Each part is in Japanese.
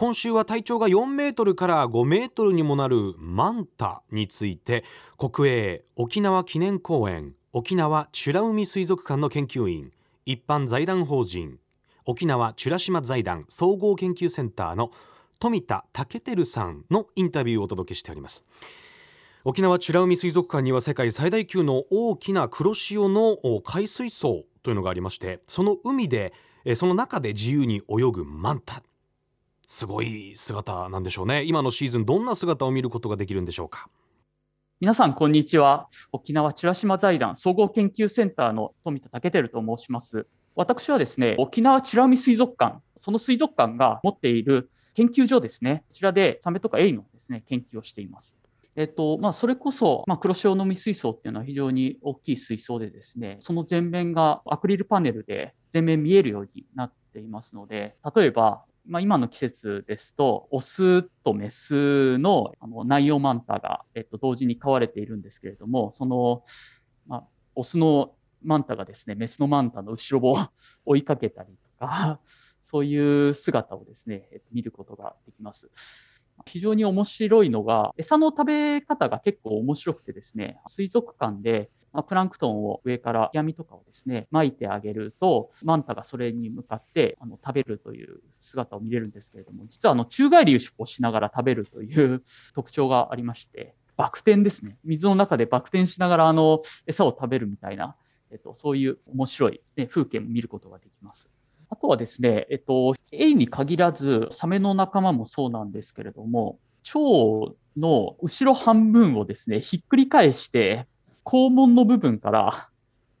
今週は体長が4メートルから5メートルにもなるマンタについて国営沖縄記念公園沖縄美ら海水族館の研究員一般財団法人沖縄美ら島財団総合研究センターの富田武輝さんのインタビューをお届けしております。沖縄美ら海水族館には世界最大級の大きな黒潮の海水槽というのがありましてその海でその中で自由に泳ぐマンタ。すごい姿なんでしょうね。今のシーズンどんな姿を見ることができるんでしょうか？皆さんこんにちは。沖縄美ら島財団総合研究センターの富田武輝と申します。私はですね沖縄美ら海水族館その水族館が持っている研究所ですね。こちらでサメとかエイのですね研究をしています。えっとまあ、それこそ、まあ、黒潮のみ水槽っていうのは非常に大きい水槽でですね、その全面がアクリルパネルで全面見えるようになっていますので、例えば、まあ、今の季節ですと、オスとメスのあの内容マンタが、えっと、同時に飼われているんですけれども、その、まあ、オスのマンタがですね、メスのマンタの後ろを 追いかけたりとか、そういう姿をですね、えっと、見ることができます。非常に面白いのが、餌の食べ方が結構面白くてですね、水族館でまあ、プランクトンを上から闇とかをですね、巻いてあげると、マンタがそれに向かってあの食べるという姿を見れるんですけれども、実はあの宙返りをしながら食べるという 特徴がありまして、バク転ですね。水の中でバク転しながらあの餌を食べるみたいな、えっと、そういう面白い、ね、風景も見ることができます。あとはですね、えっと、エイに限らず、サメの仲間もそうなんですけれども、蝶の後ろ半分をですね、ひっくり返して、肛門の部分から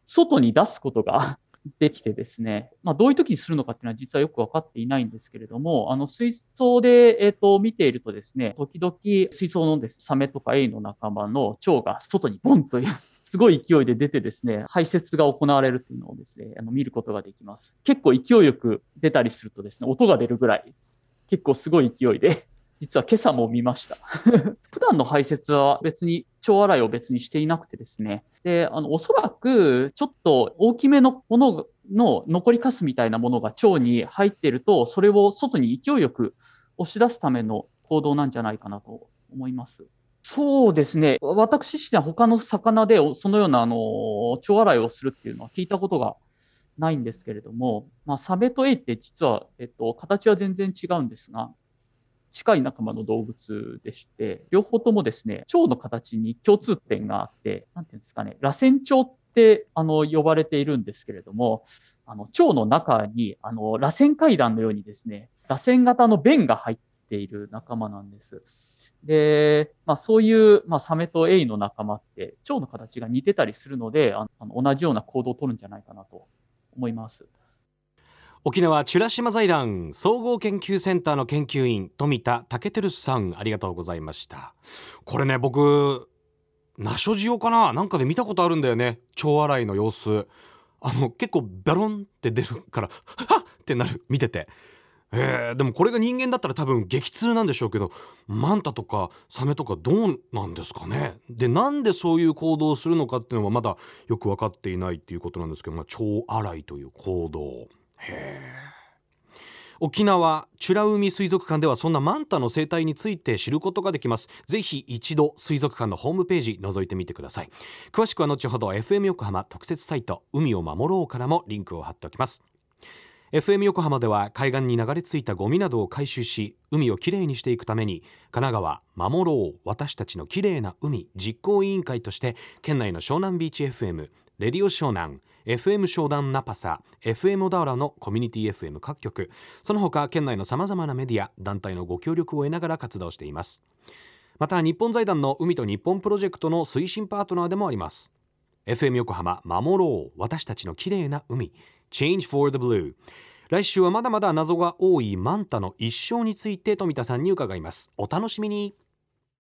外に出すことが できてですね、まあ、どういう時にするのかっていうのは実はよく分かっていないんですけれども、あの水槽で、えーと、見ているとですね、時々水槽のです、サメとかエイの仲間の腸が外にボンという、すごい勢いで出てですね、排泄が行われるっていうのをですね、あの見ることができます。結構勢いよく出たりするとですね、音が出るぐらい、結構すごい勢いで実は今朝も見ました。普段の排泄は別に腸洗いを別にしていなくてですね。で、あの、おそらくちょっと大きめのものの残りかすみたいなものが腸に入っていると、それを外に勢いよく押し出すための行動なんじゃないかなと思います。そうですね。私自身は他の魚でそのようなあの腸洗いをするっていうのは聞いたことがないんですけれども、まあ、サメとエイって実は、えっと、形は全然違うんですが、近い仲間の動物でして、両方ともですね、蝶の形に共通点があって、なんていうんですかね、螺旋蝶ってあの呼ばれているんですけれども、あの蝶の中にあの螺旋階段のようにですね、螺旋型の弁が入っている仲間なんです。で、まあそういう、まあサメとエイの仲間って、蝶の形が似てたりするので、あの同じような行動をとるんじゃないかなと思います。沖縄美ら島財団総合研究センターの研究員富田武輝さんありがとうございました。これね僕ナショジオかな？なんかで見たことあるんだよね。腸洗いの様子。あの結構ベロンって出るからはっ！ってなる。見てて。えー、でもこれが人間だったら多分激痛なんでしょうけどマンタとかサメとかどうなんですかね？でなんでそういう行動をするのかっていうのはまだよく分かっていないっていうことなんですけど、まあ、腸洗いという行動。沖縄美ら海水族館ではそんなマンタの生態について知ることができます。ぜひ一度水族館のホームページ覗いてみてください。詳しくは後ほど FM 横浜特設サイト海を守ろうからもリンクを貼っておきます。FM 横浜では海岸に流れ着いたゴミなどを回収し海をきれいにしていくために神奈川守ろう私たちのきれいな海実行委員会として県内の湘南ビーチ FM レディオ湘南 FM 湘南ナパサ FM 小田原のコミュニティ FM 各局。その他県内のさまざまなメディア団体のご協力を得ながら活動しています。また日本財団の海と日本プロジェクトの推進パートナーでもあります。FM 横浜守ろう私たちの綺麗な海。Change for the Blue 来週はまだまだ謎が多いマンタの一生について富田さんに伺います。お楽しみに。